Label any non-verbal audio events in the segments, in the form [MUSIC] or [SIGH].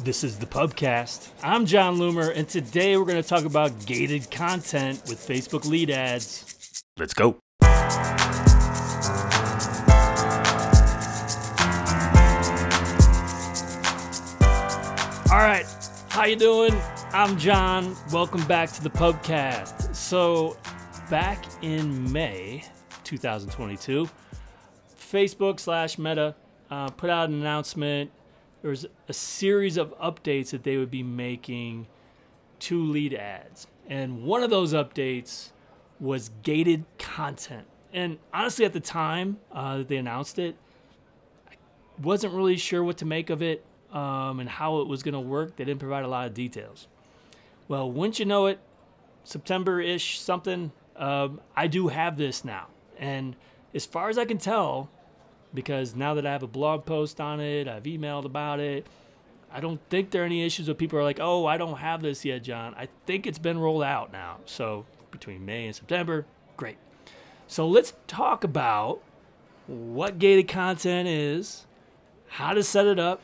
This is the Pubcast. I'm Jon Loomer, and today we're going to talk about gated content with Facebook lead ads. Let's go. All right, how you doing? I'm Jon. Welcome back to the Pubcast. So, back in May 2022, Facebook slash Meta uh, put out an announcement. There was a series of updates that they would be making to lead ads, and one of those updates was gated content. And honestly, at the time uh, that they announced it, I wasn't really sure what to make of it um, and how it was going to work. They didn't provide a lot of details. Well, wouldn't you know it, September ish something, um, I do have this now. And as far as I can tell, because now that I have a blog post on it, I've emailed about it. I don't think there are any issues where people are like, oh, I don't have this yet, Jon. I think it's been rolled out now. So between May and September, great. So let's talk about what gated content is, how to set it up,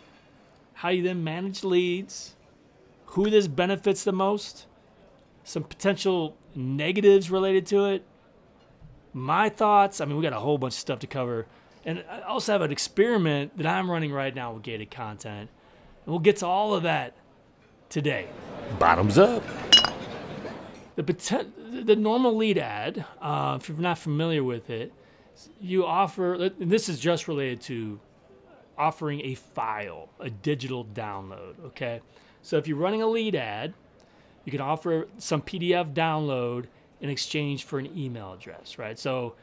how you then manage leads, who this benefits the most, some potential negatives related to it, my thoughts. I mean, we got a whole bunch of stuff to cover. And I also have an experiment that I'm running right now with gated content. And we'll get to all of that today. Bottoms up. The, poten- the normal lead ad, uh, if you're not familiar with it, you offer, and this is just related to offering a file, a digital download, okay? So if you're running a lead ad, you can offer some PDF download in exchange for an email address, right? So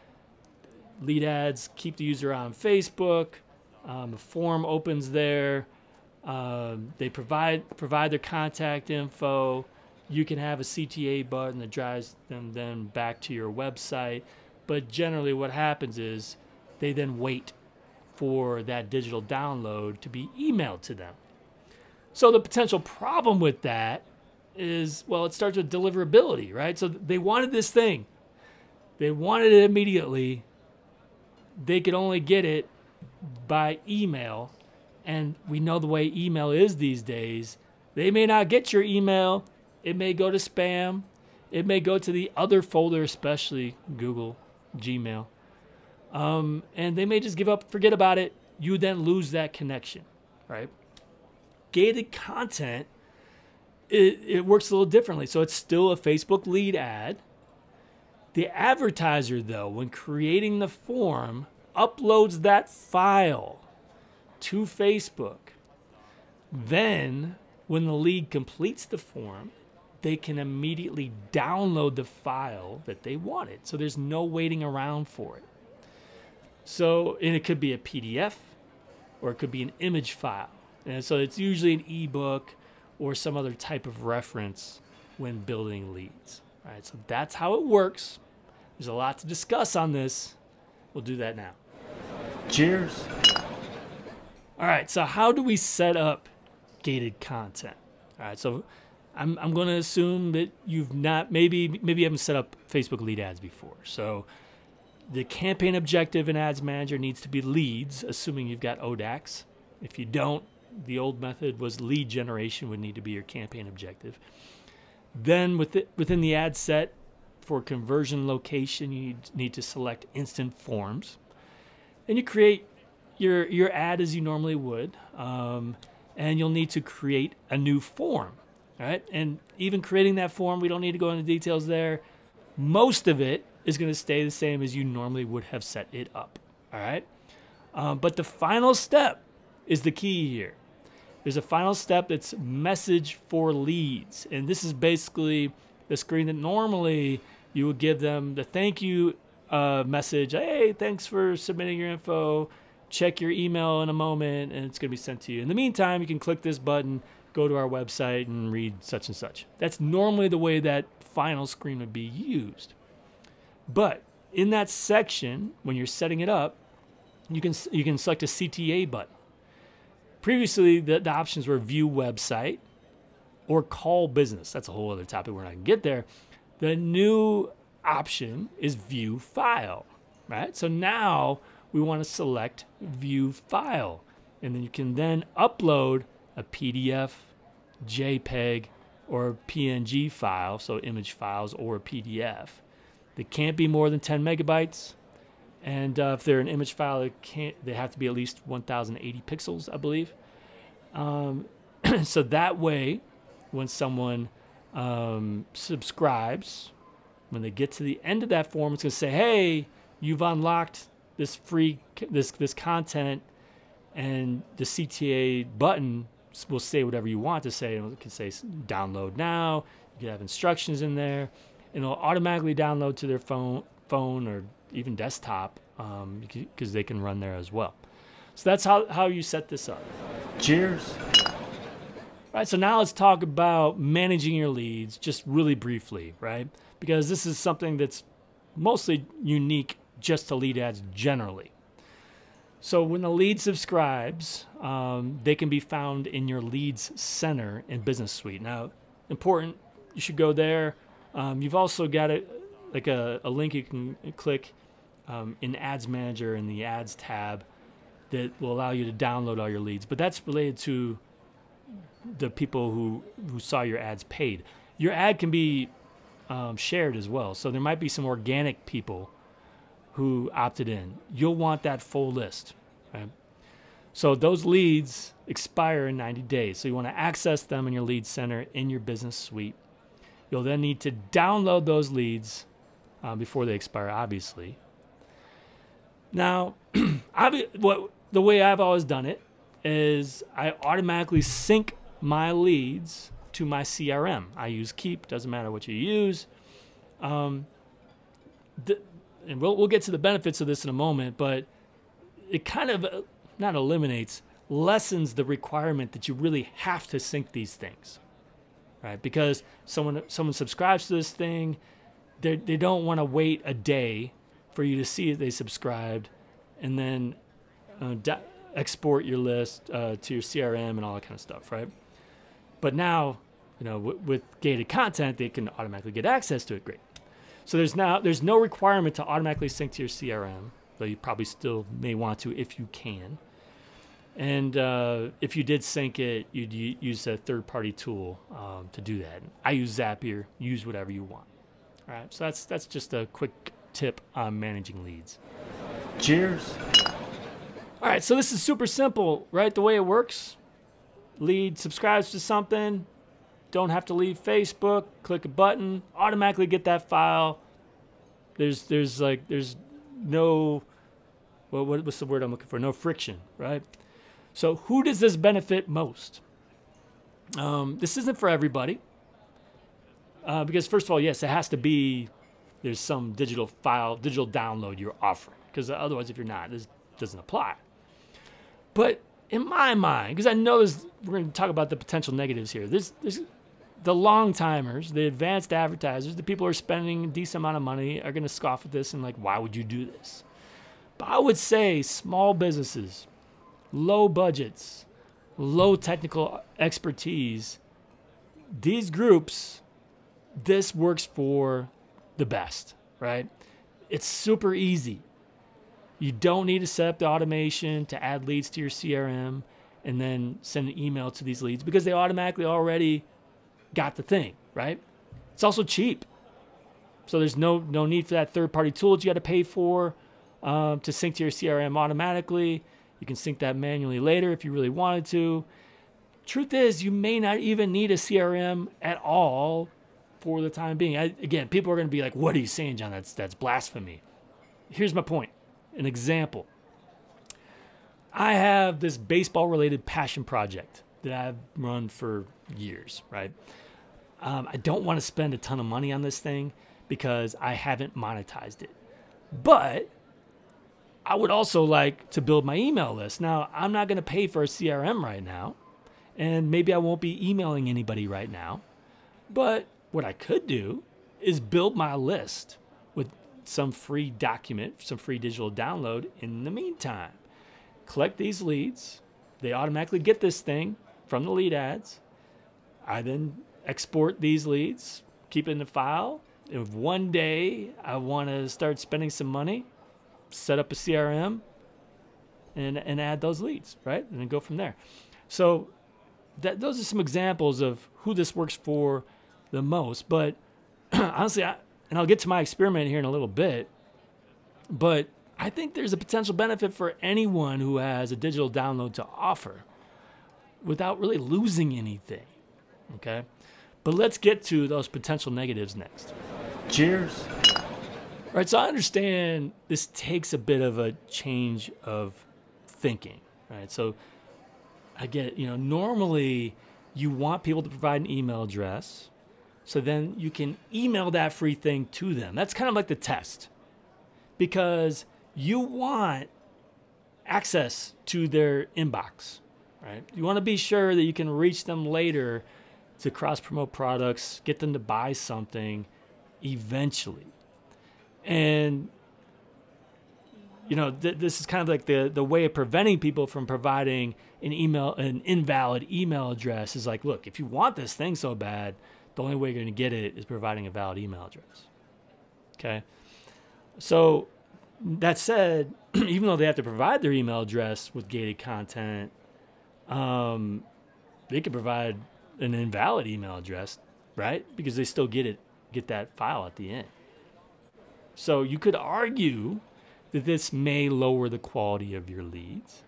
lead ads keep the user on Facebook. Um, a form opens there. Um, they provide provide their contact info. You can have a CTA button that drives them then back to your website. But generally, what happens is they then wait for that digital download to be emailed to them. So the potential problem with that is well, it starts with deliverability, right? So they wanted this thing, they wanted it immediately. They could only get it by email, and we know the way email is these days. They may not get your email. It may go to spam. It may go to the other folder, especially Google, Gmail. Um, and they may just give up, forget about it. You then lose that connection, right? Gated content, it, it works a little differently. So it's still a Facebook lead ad. The advertiser, though, when creating the form, uploads that file to Facebook. Then, when the lead completes the form, they can immediately download the file that they wanted. So there's no waiting around for it. So, and it could be a PDF or it could be an image file. And so it's usually an ebook or some other type of reference when building leads. All right, so that's how it works. There's a lot to discuss on this. We'll do that now. Cheers. All right, so how do we set up gated content? All right, so I'm, I'm going to assume that you've not maybe maybe you haven't set up Facebook lead ads before. So the campaign objective in Ads Manager needs to be leads, assuming you've got ODAX. If you don't, the old method was lead generation would need to be your campaign objective. Then within the ad set for conversion location, you need to select instant forms. And you create your, your ad as you normally would. Um, and you'll need to create a new form. Right? And even creating that form, we don't need to go into details there. Most of it is going to stay the same as you normally would have set it up. All right. Um, but the final step is the key here. There's a final step that's message for leads. And this is basically the screen that normally you would give them the thank you uh, message. Hey, thanks for submitting your info. Check your email in a moment and it's going to be sent to you. In the meantime, you can click this button, go to our website, and read such and such. That's normally the way that final screen would be used. But in that section, when you're setting it up, you can you can select a CTA button. Previously, the, the options were view website or call business. That's a whole other topic. We're not going to get there. The new option is view file, right? So now we want to select view file. And then you can then upload a PDF, JPEG, or PNG file, so image files or PDF. They can't be more than 10 megabytes. And uh, if they're an image file, they can't. They have to be at least 1,080 pixels, I believe. Um, [CLEARS THROAT] so that way, when someone um, subscribes, when they get to the end of that form, it's going to say, "Hey, you've unlocked this free this this content," and the CTA button will say whatever you want to say. It can say download now. You can have instructions in there, and it'll automatically download to their phone, phone or even desktop because um, they can run there as well. So that's how, how you set this up. Cheers. Right, so now let's talk about managing your leads just really briefly, right? Because this is something that's mostly unique just to lead ads generally. So when the lead subscribes, um, they can be found in your leads center in Business Suite. Now, important, you should go there. Um, you've also got a, like a, a link you can click um, in Ads Manager in the Ads tab that will allow you to download all your leads. But that's related to the people who, who saw your ads paid. Your ad can be um, shared as well. So there might be some organic people who opted in. You'll want that full list. Right? So those leads expire in 90 days. So you want to access them in your lead center in your business suite. You'll then need to download those leads uh, before they expire, obviously. Now, [CLEARS THROAT] what the way I've always done it is I automatically sync my leads to my CRM. I use Keap, doesn't matter what you use. Um, the, and we'll, we'll get to the benefits of this in a moment, but it kind of uh, not eliminates, lessens the requirement that you really have to sync these things, right? Because someone someone subscribes to this thing, they they don't want to wait a day for you to see that they subscribed, and then uh, export your list uh, to your CRM and all that kind of stuff, right? But now, you know, w- with gated content, they can automatically get access to it. Great. So there's now there's no requirement to automatically sync to your CRM, though you probably still may want to if you can. And uh, if you did sync it, you'd use a third-party tool um, to do that. I use Zapier. Use whatever you want. All right. So that's that's just a quick tip on managing leads. Cheers. All right. So this is super simple, right? The way it works: lead subscribes to something, don't have to leave Facebook. Click a button, automatically get that file. There's there's like there's no well, what, what's the word I'm looking for? No friction, right? So who does this benefit most? Um, this isn't for everybody. Uh, because first of all, yes, it has to be there's some digital file, digital download you're offering. Because otherwise, if you're not, this doesn't apply. But in my mind, because I know we're going to talk about the potential negatives here. There's the long timers, the advanced advertisers, the people who are spending a decent amount of money are going to scoff at this and like, why would you do this? But I would say small businesses, low budgets, low technical expertise, these groups, this works for the best, right? It's super easy. You don't need to set up the automation to add leads to your CRM and then send an email to these leads because they automatically already got the thing, right? It's also cheap. So there's no no need for that third party tool that you got to pay for um, to sync to your CRM automatically. You can sync that manually later if you really wanted to. Truth is, you may not even need a CRM at all for the time being. I, again, people are going to be like, "What are you saying, Jon? That's that's blasphemy." Here's my point. An example. I have this baseball related passion project that I've run for years, right? Um, I don't want to spend a ton of money on this thing because I haven't monetized it. But I would also like to build my email list. Now, I'm not going to pay for a CRM right now, and maybe I won't be emailing anybody right now. But what I could do is build my list some free document, some free digital download in the meantime. Collect these leads. They automatically get this thing from the lead ads. I then export these leads, keep it in the file. If one day I want to start spending some money, set up a CRM and, and add those leads, right? And then go from there. So that those are some examples of who this works for the most. But [CLEARS THROAT] honestly, I, and I'll get to my experiment here in a little bit, but I think there's a potential benefit for anyone who has a digital download to offer without really losing anything. Okay? But let's get to those potential negatives next. Cheers. All right, so I understand this takes a bit of a change of thinking, right? So I get it. You know, normally you want people to provide an email address, so then you can email that free thing to them. That's kind of like the test because you want access to their inbox, right? You want to be sure that you can reach them later to cross promote products, get them to buy something eventually and you know th- this is kind of like the the way of preventing people from providing an email an invalid email address is like look if you want this thing so bad the only way you're going to get it is providing a valid email address. Okay? So that said [CLEARS THROAT] even though they have to provide their email address with gated content um, they could provide an invalid email address right? Because they still get it get that file at the end. So you could argue that this may lower the quality of your leads.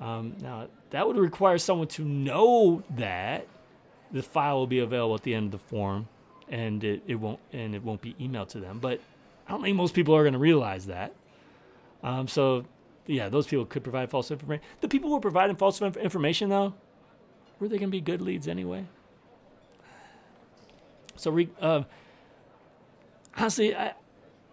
Um, now, that would require someone to know that the file will be available at the end of the form, and it, it won't and it won't be emailed to them. But I don't think most people are going to realize that. Um, so, yeah, those people could provide false information. The people who are providing false information, though, were they going to be good leads anyway? So, re, uh, honestly, I,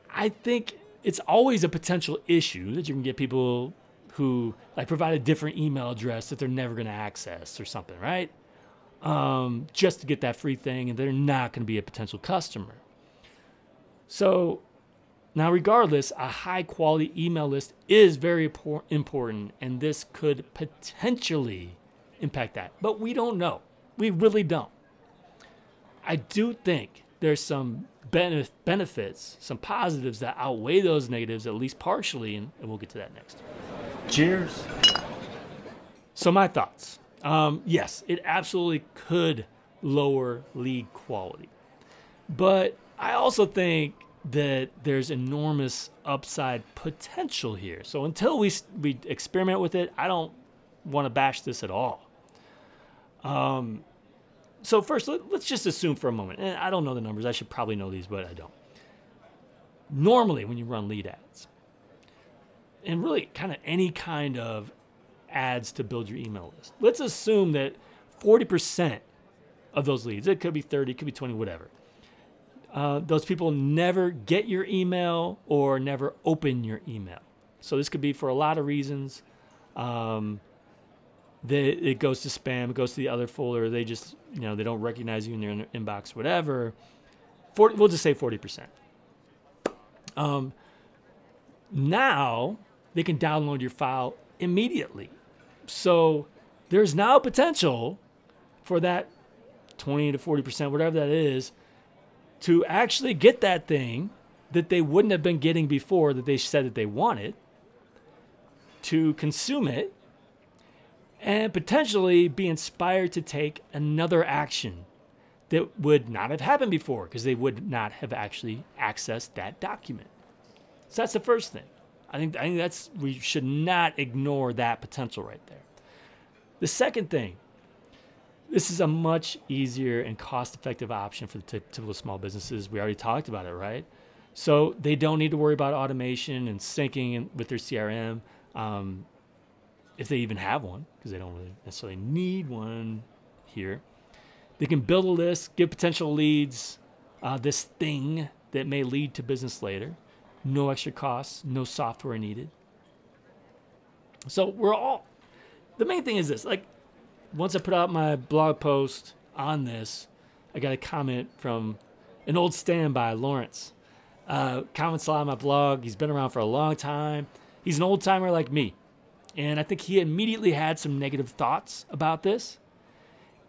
I think it's always a potential issue that you can get people who like provide a different email address that they're never going to access or something, right? Um, just to get that free thing, and they're not going to be a potential customer. So now, regardless, a high quality email list is very important, and this could potentially impact that. But we don't know. We really don't. I do think there's some benefits, some positives that outweigh those negatives, at least partially, and, and we'll get to that next. Cheers. So, my thoughts. Um, yes, it absolutely could lower lead quality. But I also think that there's enormous upside potential here. So until we we experiment with it, I don't want to bash this at all. Um, so first, let, us just assume for a moment, and I don't know the numbers. I should probably know these, but I don't. Normally, when you run lead ads, and really kind of any kind of ads to build your email list, let's assume that 40% of those leads, it could be 30, it could be 20, whatever. Uh, those people never get your email or never open your email. So this could be for a lot of reasons. Um, it goes to spam, it goes to the other folder. They just, you know, they don't recognize you in their inbox, whatever. 40, we'll just say 40%. Um, now they can download your file immediately. So there's now potential for that 20 to 40%, whatever that is, to actually get that thing that they wouldn't have been getting before that they said that they wanted, to consume it and potentially be inspired to take another action that would not have happened before because they would not have actually accessed that document. So that's the first thing. I think I think that's we should not ignore that potential right there. The second thing, this is a much easier and cost-effective option for the typical small businesses. We already talked about it, right? So they don't need to worry about automation and syncing with their CRM. Um, if they even have one, because they don't really necessarily need one here. They can build a list, give potential leads, uh, this thing that may lead to business later. No extra costs, no software needed. So we're all, the main thing is this like, once I put out my blog post on this, I got a comment from an old standby, Lawrence. Uh, comments a lot on my blog. He's been around for a long time. He's an old timer like me. And I think he immediately had some negative thoughts about this.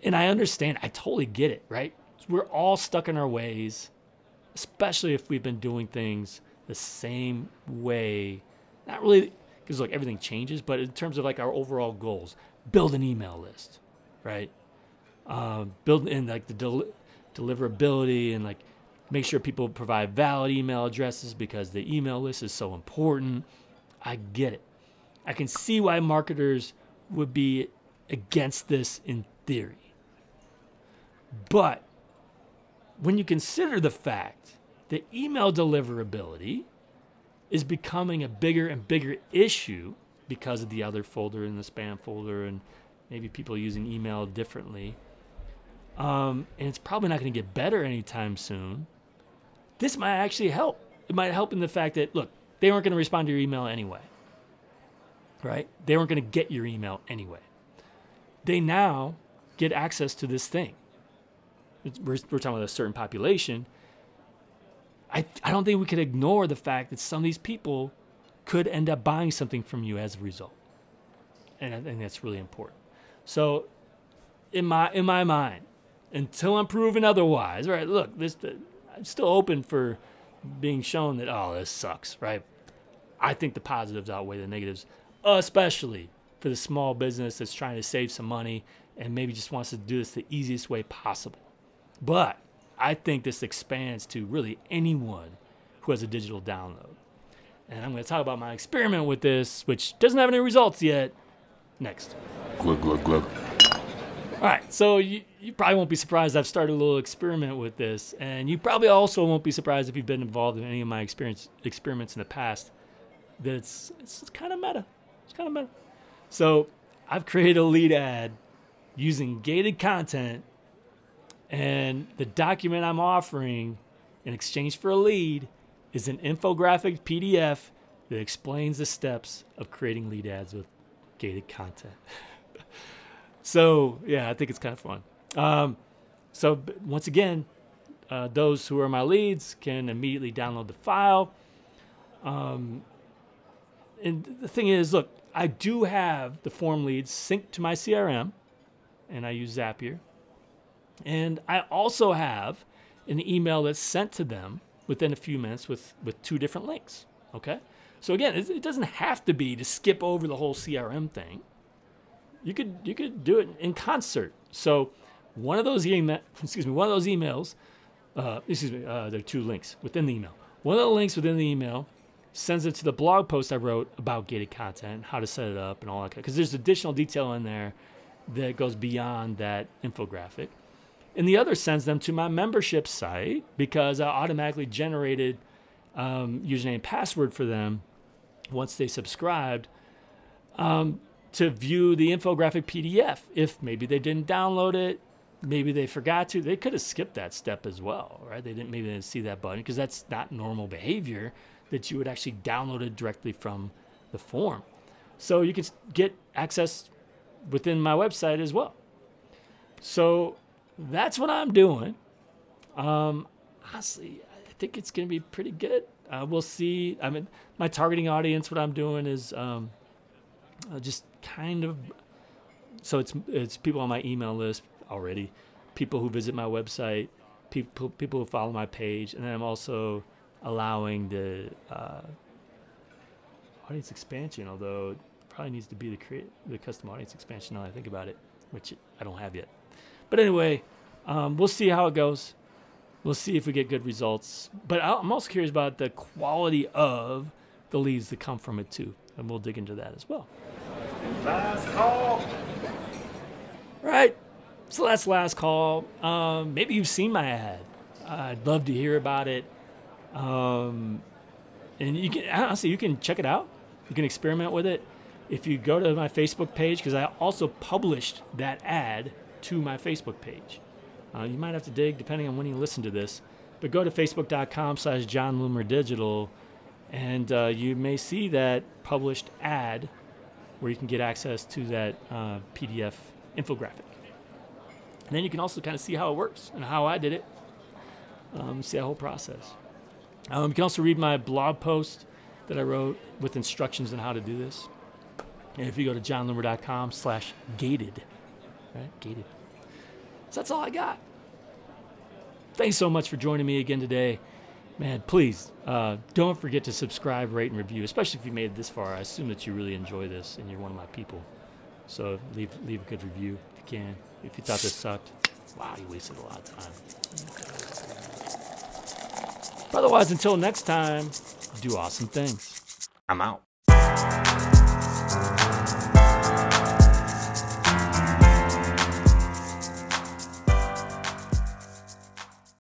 And I understand, I totally get it, right? We're all stuck in our ways, especially if we've been doing things the same way. Not really, because like everything changes, but in terms of like our overall goals, build an email list, right? Um, build in like the del- deliverability and like make sure people provide valid email addresses because the email list is so important. I get it. I can see why marketers would be against this in theory. But when you consider the fact that email deliverability is becoming a bigger and bigger issue because of the other folder and the spam folder and maybe people using email differently. Um, and it's probably not going to get better anytime soon. This might actually help. It might help in the fact that, look, they weren't going to respond to your email anyway, right? They weren't going to get your email anyway. They now get access to this thing. We're, we're talking about a certain population. I, I don't think we could ignore the fact that some of these people could end up buying something from you as a result. And I think that's really important. So, in my in my mind, until I'm proven otherwise, right? Look, this I'm still open for being shown that oh, this sucks, right? I think the positives outweigh the negatives, especially for the small business that's trying to save some money and maybe just wants to do this the easiest way possible. But I think this expands to really anyone who has a digital download. And I'm going to talk about my experiment with this, which doesn't have any results yet, next. Glug, glug, glug. All right, so you, you probably won't be surprised I've started a little experiment with this, and you probably also won't be surprised if you've been involved in any of my experience experiments in the past that it's it's kind of meta. It's kind of meta. So I've created a lead ad using gated content, and the document I'm offering in exchange for a lead is an infographic PDF that explains the steps of creating lead ads with gated content. [LAUGHS] so yeah, I think it's kind of fun. Um, so once again, uh, those who are my leads can immediately download the file. Um, and the thing is, look, I do have the form leads synced to my CRM, and I use Zapier. And I also have an email that's sent to them within a few minutes with, with two different links. Okay? So again, it, it doesn't have to be to skip over the whole CRM thing. You could you could do it in concert. So one of those email, [LAUGHS] excuse me, one of those emails, uh, excuse me, uh, there are two links within the email. One of the links within the email sends it to the blog post I wrote about gated content, how to set it up, and all that. Because there's additional detail in there that goes beyond that infographic. And the other sends them to my membership site because I automatically generated um, username and password for them once they subscribed um, to view the infographic PDF. If maybe they didn't download it, maybe they forgot to, they could have skipped that step as well, right? They didn't maybe they didn't see that button because that's not normal behavior that you would actually download it directly from the form. So you can get access within my website as well. So that's what I'm doing. Um, honestly, I think it's going to be pretty good. Uh, we'll see. I mean, my targeting audience, what I'm doing is um, uh, just kind of so it's it's people on my email list already, people who visit my website, people people who follow my page, and then I'm also allowing the uh, audience expansion. Although it probably needs to be the create the custom audience expansion. Now I think about it, which I don't have yet. But anyway, um, we'll see how it goes. We'll see if we get good results. But I'm also curious about the quality of the leads that come from it too, and we'll dig into that as well. Last call. Right. So that's last call. Um, maybe you've seen my ad. I'd love to hear about it. Um, and you can honestly, you can check it out. You can experiment with it. If you go to my Facebook page, because I also published that ad to my Facebook page. Uh, you might have to dig depending on when you listen to this, but go to facebook.com slash Jon Loomer Digital, and uh, you may see that published ad where you can get access to that uh, PDF infographic. And then you can also kind of see how it works and how I did it, um, see the whole process. Um, you can also read my blog post that I wrote with instructions on how to do this. And if you go to jonloomer.com slash gated, right, gated. So that's all I got. Thanks so much for joining me again today. Man, please uh, don't forget to subscribe, rate, and review, especially if you made it this far. I assume that you really enjoy this and you're one of my people. So leave, leave a good review if you can. If you thought this sucked, wow, you wasted a lot of time. Otherwise, until next time, do awesome things. I'm out.